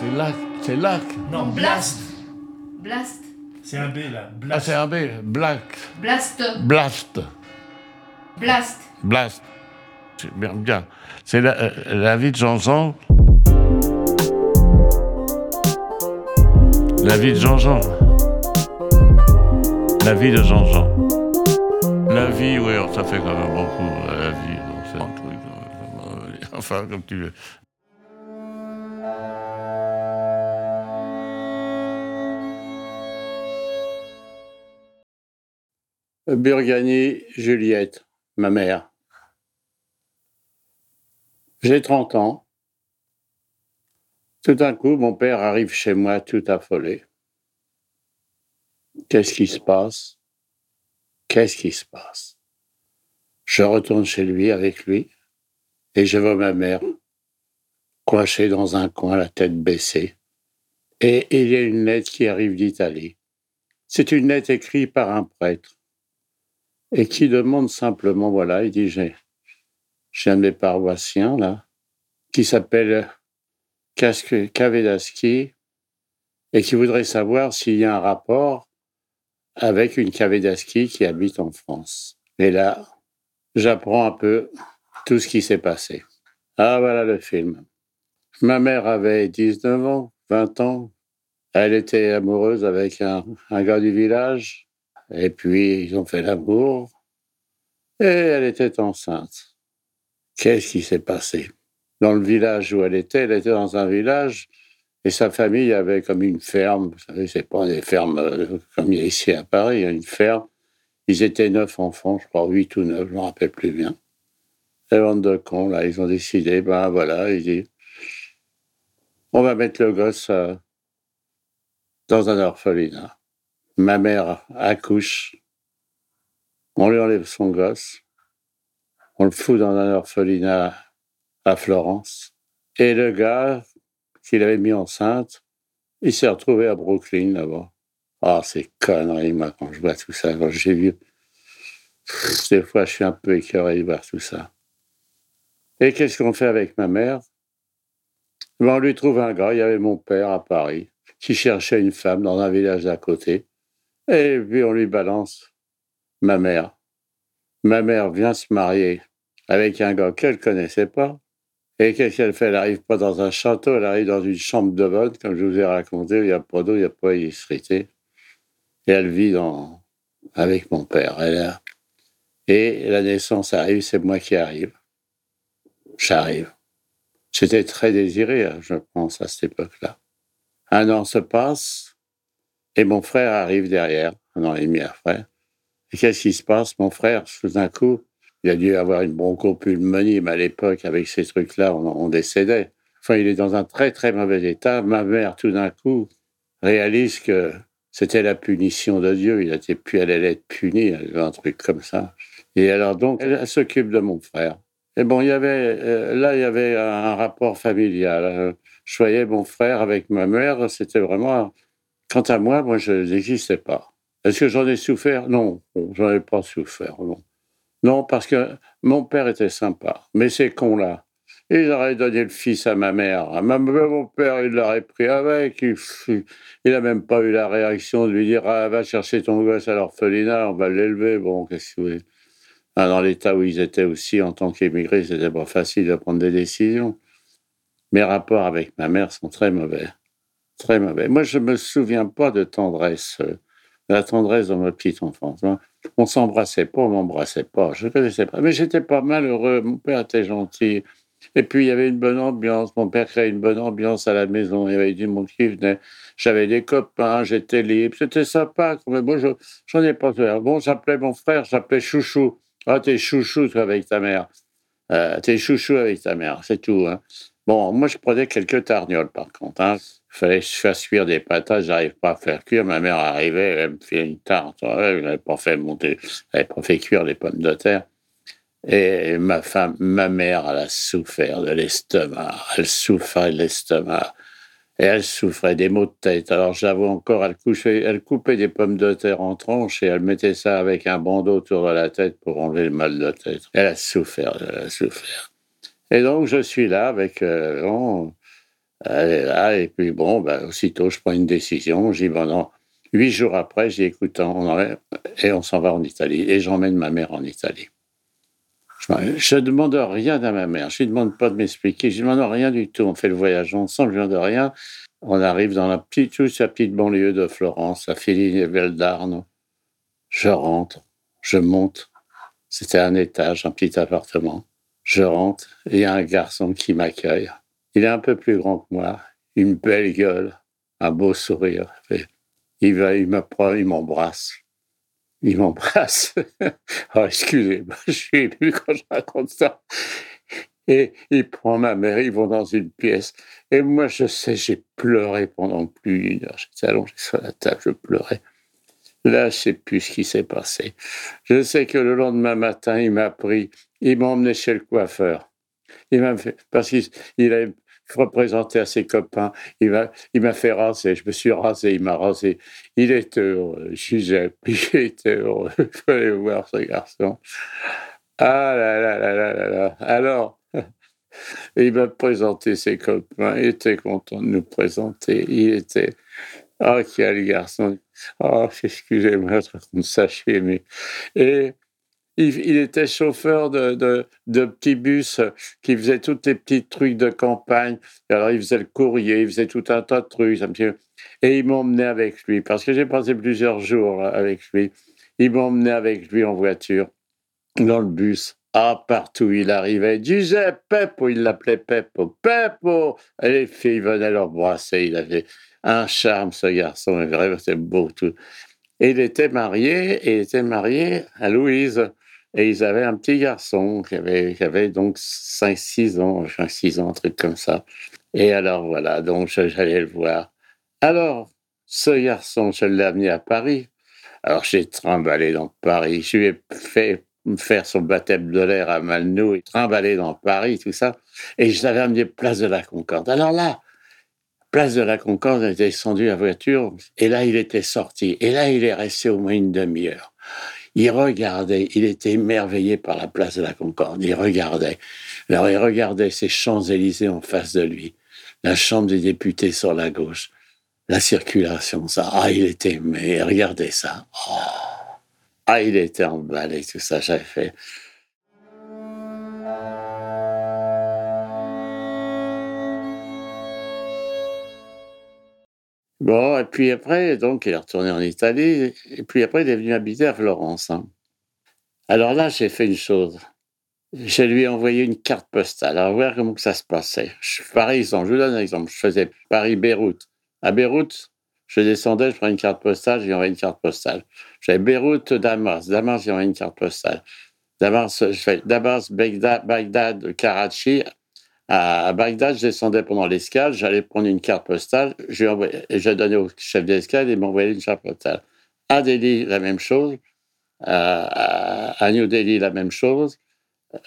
C'est lac. C'est lac. Non, Blast. blast. C'est un B là. Ah, Blast. c'est un B. Black. Blast. Blast. Blast. Blast. C'est bien, bien. C'est la, euh, la vie de Jean-Jean. La vie de Jean-Jean. La vie de Jean-Jean. La vie, oui, ça fait quand même beaucoup. euh, La vie, donc c'est un truc. euh, Enfin, comme tu veux. Burgani Juliette, ma mère. J'ai 30 ans. Tout d'un coup, mon père arrive chez moi tout affolé. Qu'est-ce qui se passe? Qu'est-ce qui se passe? Je retourne chez lui avec lui et je vois ma mère coincée dans un coin, la tête baissée. Et il y a une lettre qui arrive d'Italie. C'est une lettre écrite par un prêtre et qui demande simplement, voilà, il dit, j'ai, j'ai un de mes paroissiens, là, qui s'appelle Kavedaski, et qui voudrait savoir s'il y a un rapport avec une Kavedaski qui habite en France. Et là, j'apprends un peu tout ce qui s'est passé. Ah, voilà le film. Ma mère avait 19 ans, 20 ans. Elle était amoureuse avec un, un gars du village. Et puis, ils ont fait l'amour. Et elle était enceinte. Qu'est-ce qui s'est passé? Dans le village où elle était, elle était dans un village et sa famille avait comme une ferme. Vous savez, c'est pas des fermes euh, comme il y a ici à Paris, il y a une ferme. Ils étaient neuf enfants, je crois, huit ou neuf, je ne me rappelle plus bien. Et bande de cons, là, ils ont décidé, ben voilà, ils disent, on va mettre le gosse euh, dans un orphelinat ma mère accouche, on lui enlève son gosse, on le fout dans un orphelinat à Florence, et le gars qu'il avait mis enceinte, il s'est retrouvé à Brooklyn là-bas. Ah, c'est conneries, moi, quand je vois tout ça, quand j'ai vu. Des fois, je suis un peu écœuré voir tout ça. Et qu'est-ce qu'on fait avec ma mère? Ben, On lui trouve un gars, il y avait mon père à Paris, qui cherchait une femme dans un village d'à côté. Et puis on lui balance ma mère. Ma mère vient se marier avec un gars qu'elle connaissait pas. Et qu'est-ce qu'elle fait? Elle arrive pas dans un château, elle arrive dans une chambre de bonne, comme je vous ai raconté, où il n'y a pas d'eau, il n'y a pas d'électricité. Et elle vit avec mon père. Et la naissance arrive, c'est moi qui arrive. J'arrive. J'étais très désiré, hein, je pense, à cette époque-là. Un an se passe, et mon frère arrive derrière, un an et demi après. Et qu'est-ce qui se passe Mon frère, tout d'un coup, il a dû avoir une bronchopulmonie, mais à l'époque, avec ces trucs-là, on, on décédait. Enfin, il est dans un très, très mauvais état. Ma mère, tout d'un coup, réalise que c'était la punition de Dieu. Il était pu, elle allait être punie, un truc comme ça. Et alors, donc, elle, s'occupe de mon frère. Et bon, il y avait, euh, là, il y avait un rapport familial. Euh, Je voyais mon frère avec ma mère, c'était vraiment Quant à moi, moi, je n'existais pas. Est-ce que j'en ai souffert? Non, j'en ai pas souffert, non. Non, parce que mon père était sympa, mais ces cons-là, ils auraient donné le fils à ma mère. À ma- mon père, il l'aurait pris avec. Il, il a même pas eu la réaction de lui dire ah, va chercher ton gosse à l'orphelinat, on va l'élever. Bon, qu'est-ce que vous voulez Ah, Dans l'état où ils étaient aussi en tant qu'émigrés, c'était pas facile de prendre des décisions. Mes rapports avec ma mère sont très mauvais très mauvais. Moi, je me souviens pas de tendresse, euh, de la tendresse dans ma petite enfance. On s'embrassait pas, on m'embrassait pas. Je connaissais pas, mais j'étais pas malheureux. Mon père était gentil. Et puis il y avait une bonne ambiance. Mon père créait une bonne ambiance à la maison. Il y avait du monde qui venait. J'avais des copains, j'étais libre. C'était sympa. Mais je j'en ai pas peur. Bon, j'appelais mon frère, j'appelais Chouchou. Ah, t'es chouchou avec ta mère. Euh, t'es chouchou avec ta mère, c'est tout. hein. Bon, moi, je prenais quelques tarnioles, par contre. Hein. Fallait que je fasse cuire des patates, j'arrive pas à faire cuire. Ma mère arrivait, elle me fait une tarte. Elle n'avait pas fait monter, elle pas fait cuire les pommes de terre. Et ma femme, ma mère, elle a souffert de l'estomac. Elle souffrait de l'estomac. Et elle souffrait des maux de tête. Alors j'avoue encore, elle, couchait, elle coupait des pommes de terre en tranches et elle mettait ça avec un bandeau autour de la tête pour enlever le mal de tête. Elle a souffert, elle a souffert. Et donc je suis là avec... euh, Elle est là, et puis bon, ben, aussitôt, je prends une décision. J'y bon, non. Huit jours après, j'ai écouté, et on s'en va en Italie. Et j'emmène ma mère en Italie. Je ne demande rien à ma mère. Je ne demande pas de m'expliquer. Je ne demande rien du tout. On fait le voyage ensemble, je ne demande rien. On arrive dans la petite, toute la petite banlieue de Florence, à Féline d'Arno. Je rentre, je monte. C'était un étage, un petit appartement. Je rentre et il y a un garçon qui m'accueille. Il est un peu plus grand que moi, une belle gueule, un beau sourire. il va, il m'embrasse. Il m'embrasse. oh, excusez-moi, je suis ému quand je raconte ça. Et il prend ma mère, ils vont dans une pièce. Et moi, je sais, j'ai pleuré pendant plus d'une heure. J'étais allongé sur la table, je pleurais. Là, je sais plus ce qui s'est passé. Je sais que le lendemain matin, il m'a pris, il m'a emmené chez le coiffeur. Il m'a fait, parce qu'il a représenté à ses copains, il m'a, il m'a fait raser. Je me suis rasé, il m'a rasé. Il était heureux, Gisèle, il était heureux. Il fallait voir ce garçon. Ah là là là là là là. Alors, il m'a présenté ses copains, il était content de nous présenter. Il était, oh, quel garçon. Oh, excusez-moi, je raconte ça chez mais. Et il, était chauffeur de, de, petits bus qui faisait tous les petits trucs de campagne. Alors, il faisait le courrier, il faisait tout un tas de trucs. Et il m'emmenait avec lui, parce que j'ai passé plusieurs jours avec lui. Il m'emmenait avec lui en voiture, dans le bus. Ah, partout il arrivait, Giuseppe Peppo, il l'appelait Peppo, Peppo. Et les filles venaient l'embrasser. Il avait un charme, ce garçon, c'était beau tout. Il était marié, et il était marié à Louise. Et ils avaient un petit garçon qui avait, qui avait donc 5-6 ans, 5-6 ans, un truc comme ça. Et alors voilà, donc j'allais le voir. Alors, ce garçon, je l'ai amené à Paris. Alors j'ai trimballé dans Paris. Je lui ai fait faire son baptême de l'air à Malnou et trimballer dans Paris, tout ça. Et je l'avais amené place de la Concorde. Alors là, place de la Concorde, était descendu à voiture et là, il était sorti. Et là, il est resté au moins une demi-heure. Il regardait, il était émerveillé par la place de la Concorde. Il regardait. Alors, il regardait ces Champs-Élysées en face de lui, la Chambre des députés sur la gauche, la circulation, ça. Ah, il était mais regardez ça. Oh. Ah, il était emballé, tout ça, j'avais fait. Bon, et puis après, donc, il est retourné en Italie, et puis après, il est venu habiter à Florence. Hein. Alors là, j'ai fait une chose. Je lui envoyé une carte postale. Alors, voir comment ça se passait. Je, par exemple, je vous donne un exemple. Je faisais Paris-Beyrouth. À Beyrouth, je descendais, je prenais une carte postale, j'ai envoyé une carte postale. J'avais Beyrouth-Damas. Damas, j'ai envoyé une carte postale. Damas, je Damas, Bagdad, Karachi, à Bagdad, je descendais pendant l'escale, j'allais prendre une carte postale, j'ai donné au chef d'escale et il m'envoyait une carte postale. À Delhi, la même chose. À, New Delhi, la même chose.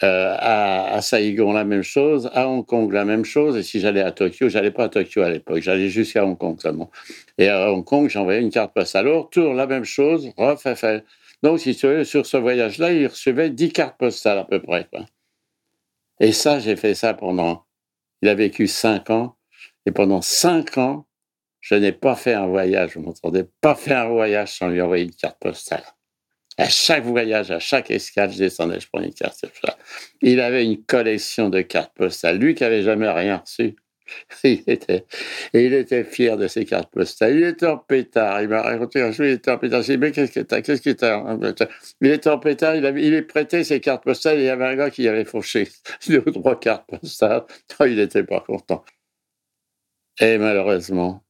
Euh, à, à, Saigon, la même chose. À Hong Kong, la même chose. Et si j'allais à Tokyo, j'allais pas à Tokyo à l'époque, j'allais jusqu'à Hong Kong seulement. Et à Hong Kong, j'envoyais une carte postale. Alors, retour, la même chose, refait. Donc, si tu veux, sur ce voyage-là, il recevait 10 cartes postales à peu près. Et ça, j'ai fait ça pendant. Il a vécu cinq ans. Et pendant cinq ans, je n'ai pas fait un voyage, vous m'entendez, pas fait un voyage sans lui envoyer une carte postale. À chaque voyage, à chaque escale, je descendais, je prenais une carte. Il avait une collection de cartes postales. Lui qui n'avait jamais rien reçu, il était, il était fier de ses cartes postales. Il était en pétard. Il m'a raconté un jour, il était en pétard. J'ai dit, mais qu'est-ce que t'as? Qu'est-ce que Il était en pétard, il, avait, il prêté ses cartes postales il y avait un gars qui avait fauché deux ou trois cartes postales. Oh, il n'était pas content. Et malheureusement,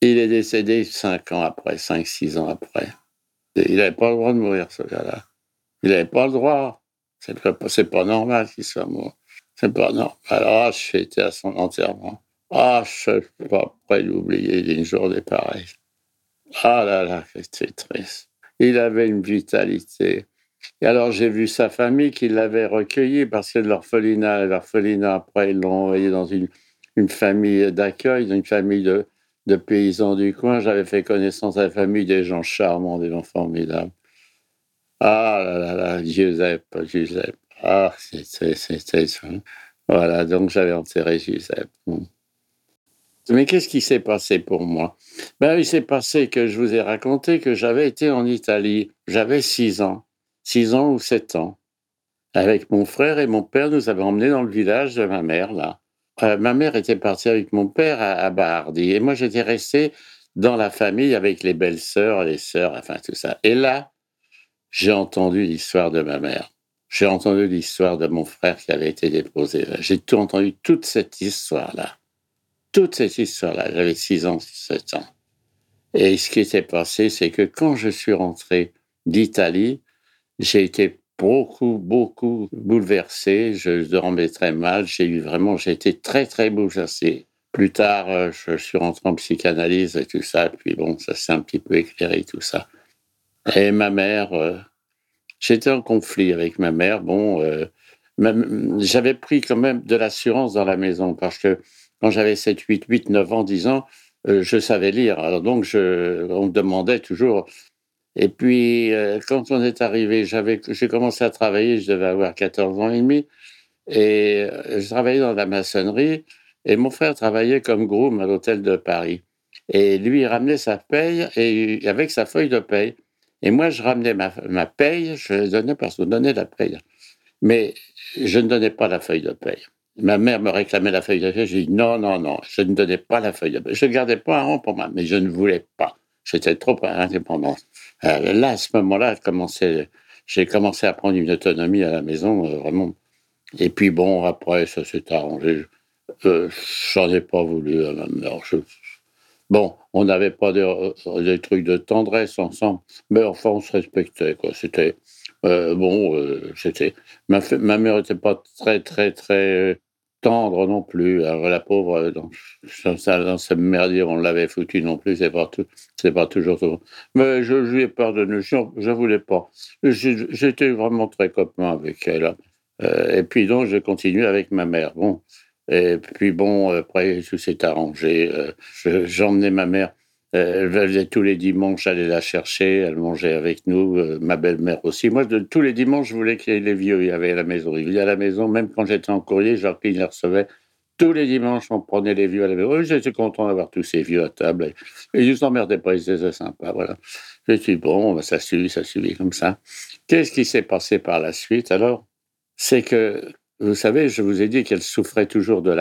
il est décédé cinq ans après, cinq, six ans après. Il n'avait pas le droit de mourir, ce gars-là. Il n'avait pas le droit. C'est pas, pas normal qu'il soit mort. C'est pas non. Alors, j'ai été à son enterrement. Ah, je ne suis pas prêt d'oublier d'une journée pareille. Ah là là, c'était triste. Il avait une vitalité. Et alors, j'ai vu sa famille qui l'avait recueilli parce que de l'orphelinat, l'orphelinat, après, ils l'ont envoyé dans une, famille d'accueil, une famille de, de paysans du coin. J'avais fait connaissance à la famille des gens charmants, des gens formidables. Ah là là là, Giuseppe, Giuseppe. Ah, c'était. Voilà, donc j'avais enterré Giuseppe. Mais qu'est-ce qui s'est passé pour moi? Ben, Il s'est passé que je vous ai raconté que j'avais été en Italie. J'avais six ans, six ans ou sept ans. Avec mon frère et mon père, nous avons emmené dans le village de ma mère, là. Euh, ma mère était partie avec mon père à, à Bardi. Et moi, j'étais resté dans la famille avec les belles-sœurs, les sœurs, enfin tout ça. Et là, j'ai entendu l'histoire de ma mère. J'ai entendu l'histoire de mon frère qui avait été déposé. J'ai tout entendu, toute cette histoire-là. Toute cette histoire-là. J'avais 6 ans, 7 ans. Et ce qui s'est passé, c'est que quand je suis rentré d'Italie, j'ai été beaucoup, beaucoup bouleversé. Je dormais très mal. J'ai eu vraiment, j'ai été très, très bouleversé. Plus tard, euh, je suis rentré en psychanalyse et tout ça. Puis bon, ça s'est un petit peu éclairé, tout ça. Et ma mère, euh, j'étais en conflit avec ma mère. Bon, euh, j'avais pris quand même de l'assurance dans la maison parce que quand j'avais 7, 8, 8, 9 ans, 10 ans, euh, je savais lire. Alors donc, je, on me demandait toujours. Et puis, euh, quand on est arrivé, j'ai commencé à travailler, je devais avoir 14 ans et demi, et euh, je travaillais dans la maçonnerie, et mon frère travaillait comme groom à l'hôtel de Paris. Et lui, il ramenait sa paye, et avec sa feuille de paye. Et moi, je ramenais ma, ma paye, je donnais parce qu'on donnait la paye. Mais je ne donnais pas la feuille de paye. Ma mère me réclamait la feuille de paie. J'ai dit non, non, non, je ne donnais pas la feuille de paie. Je ne gardais pas un rang pour moi, mais je ne voulais pas. J'étais trop indépendante. Euh, là, à ce moment-là, j'ai commencé à prendre une autonomie à la maison, euh, vraiment. Et puis bon, après, ça s'est arrangé. Euh, J'en ai pas voulu à ma mère. Bon, on n'avait pas des, trucs de tendresse ensemble, mais enfin, on se respectait. C'était euh, bon, euh, c'était ma mère n'était pas très, très, très tendre non plus. Alors, la pauvre, dans, dans ce merdier, on l'avait foutu non plus, c'est pas, c'est pas toujours. Mais je, lui ai pardonné, je, je voulais pas. J'étais vraiment très copain avec elle. Hein. Euh, et puis donc, je continue avec ma mère. Bon. Et puis bon, après, tout s'est arrangé. Euh, j'emmenais ma mère elle venait tous les dimanches, aller la chercher, elle mangeait avec nous, euh, ma belle-mère aussi. Moi, de, tous les dimanches, je voulais qu'il y ait les vieux, il y avait à la maison. Il y à la maison, même quand j'étais en courrier, qu'il les recevait. Tous les dimanches, on prenait les vieux à la maison. J'étais content d'avoir tous ces vieux à table. Et, ils ne s'emmerdaient pas, ils étaient sympas, voilà. J'ai dit, bon, ben, ça suit, ça suit comme ça. Qu'est-ce qui s'est passé par la suite, alors C'est que, vous savez, je vous ai dit qu'elle souffrait toujours de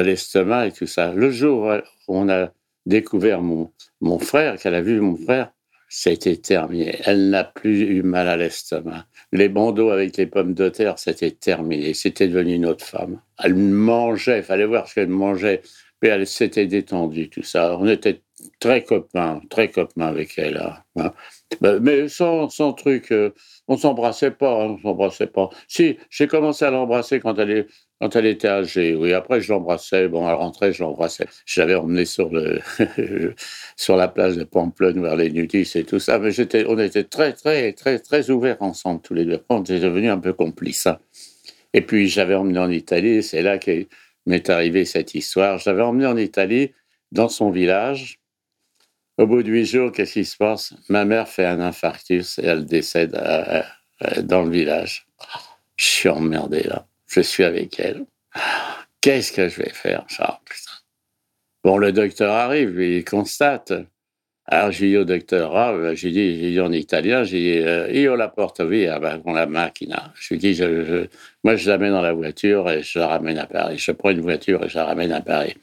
l'estomac et tout ça. Le jour où on a découvert mon, mon frère, qu'elle a vu mon frère, c'était terminé. Elle n'a plus eu mal à l'estomac. Les bandeaux avec les pommes de terre, c'était terminé. C'était devenu une autre femme. Elle mangeait, il fallait voir ce qu'elle mangeait, mais elle s'était détendue, tout ça. On était très copains, très copains avec elle. Hein. Ben, mais sans, sans truc, euh, on s'embrassait pas, hein, on s'embrassait pas. Si, j'ai commencé à l'embrasser quand elle est, quand elle était âgée, oui. Après, je l'embrassais. Bon, elle rentrait, je l'embrassais. Je l'avais emmené sur, le sur la place de Pamplonne vers les nudis et tout ça. Mais on était très, très, très, très ouverts ensemble, tous les deux. On était devenus un peu complices. Hein. Et puis, j'avais emmené en Italie. C'est là qu'est m'est arrivée cette histoire. J'avais emmené en Italie, dans son village. Au bout de huit jours, qu'est-ce qui se passe? Ma mère fait un infarctus et elle décède euh, euh, dans le village. Je suis emmerdé là je suis avec elle. Qu'est-ce que je vais faire, ça Bon, le docteur arrive, il constate. Alors, j'ai dit au docteur, ah, j'ai dit, en italien, j'ai dit, euh, io la porte via con la macchina. Je lui dis, je, moi, je la mets dans la voiture et je la ramène à Paris. Je prends une voiture et je la ramène à Paris.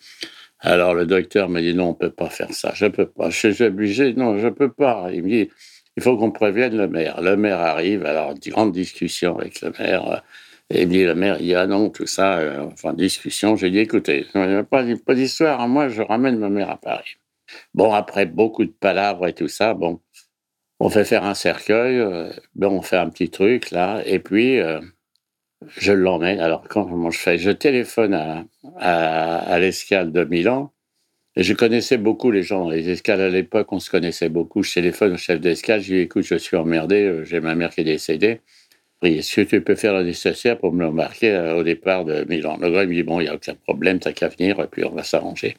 Alors, le docteur me dit, non, on peut pas faire ça. Je peux pas. Je suis obligé. Non, je peux pas. Il me dit, il faut qu'on prévienne le maire. Le maire arrive. Alors, grande discussion avec le maire. Et dit la mère, il dit, ah non, tout ça, euh, enfin, discussion. J'ai dit, écoutez, pas, pas d'histoire, moi, je ramène ma mère à Paris. Bon, après beaucoup de palabres et tout ça, bon, on fait faire un cercueil, euh, on fait un petit truc, là, et puis, euh, je l'emmène. Alors, comment je fais? Je téléphone à, à, l'escale de Milan, et je connaissais beaucoup les gens les escales à l'époque, on se connaissait beaucoup. Je téléphone au chef d'escale, je lui dis, écoute, je suis emmerdé, j'ai ma mère qui est décédée. Est-ce que tu peux faire le nécessaire pour me l'embarquer euh, au départ de Milan Le gars me dit Bon, il n'y a aucun problème, t'as qu'à venir, et puis on va s'arranger.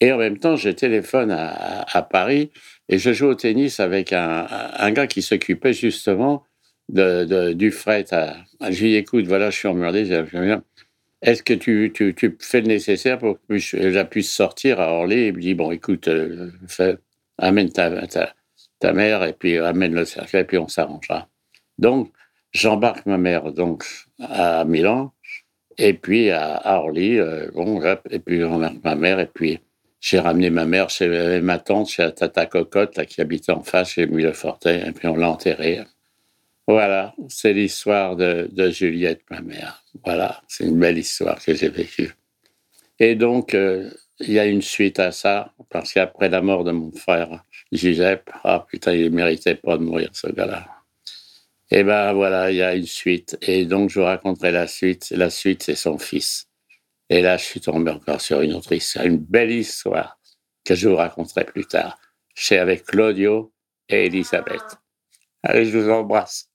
Et en même temps, je téléphone à, Paris et je joue au tennis avec un, gars qui s'occupait justement de, du fret. À, je lui dis Écoute, voilà, je suis emmerdé, est-ce que tu, tu, fais le nécessaire pour que je puisse sortir à Orly? Il me dit, bon, écoute, euh, amène ta, ta, ta, mère et puis amène le cercueil et puis on s'arrangera. Donc, j'embarque ma mère donc à Milan et puis à, Orly, euh, et puis j'embarque ma mère et puis j'ai ramené ma mère chez ma tante, chez Tata Cocotte, qui habitait en face, chez Mille-Fortin, et puis on l'a enterrée. Voilà, c'est l'histoire de, de, Juliette, ma mère. Voilà, c'est une belle histoire que j'ai vécue. Et donc, euh, il y a une suite à ça, parce qu'après la mort de mon frère, Giuseppe, ah putain, il méritait pas de mourir, ce gars-là. Et ben voilà, il y a une suite. Et donc, je vous raconterai la suite. La suite, c'est son fils. Et là, je suis tombé encore sur une autre histoire, une belle histoire que je vous raconterai plus tard. C'est avec Claudio et Elisabeth. Allez, je vous embrasse.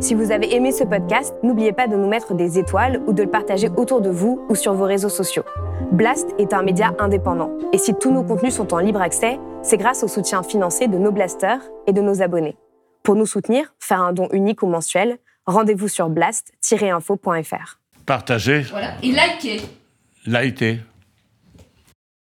Si vous avez aimé ce podcast, n'oubliez pas de nous mettre des étoiles ou de le partager autour de vous ou sur vos réseaux sociaux. Blast est un média indépendant et si tous nos contenus sont en libre accès, c'est grâce au soutien financier de nos blasters et de nos abonnés. Pour nous soutenir, faire un don unique ou mensuel, rendez-vous sur blast-info.fr. Partagez. Voilà. Et likez. Likez.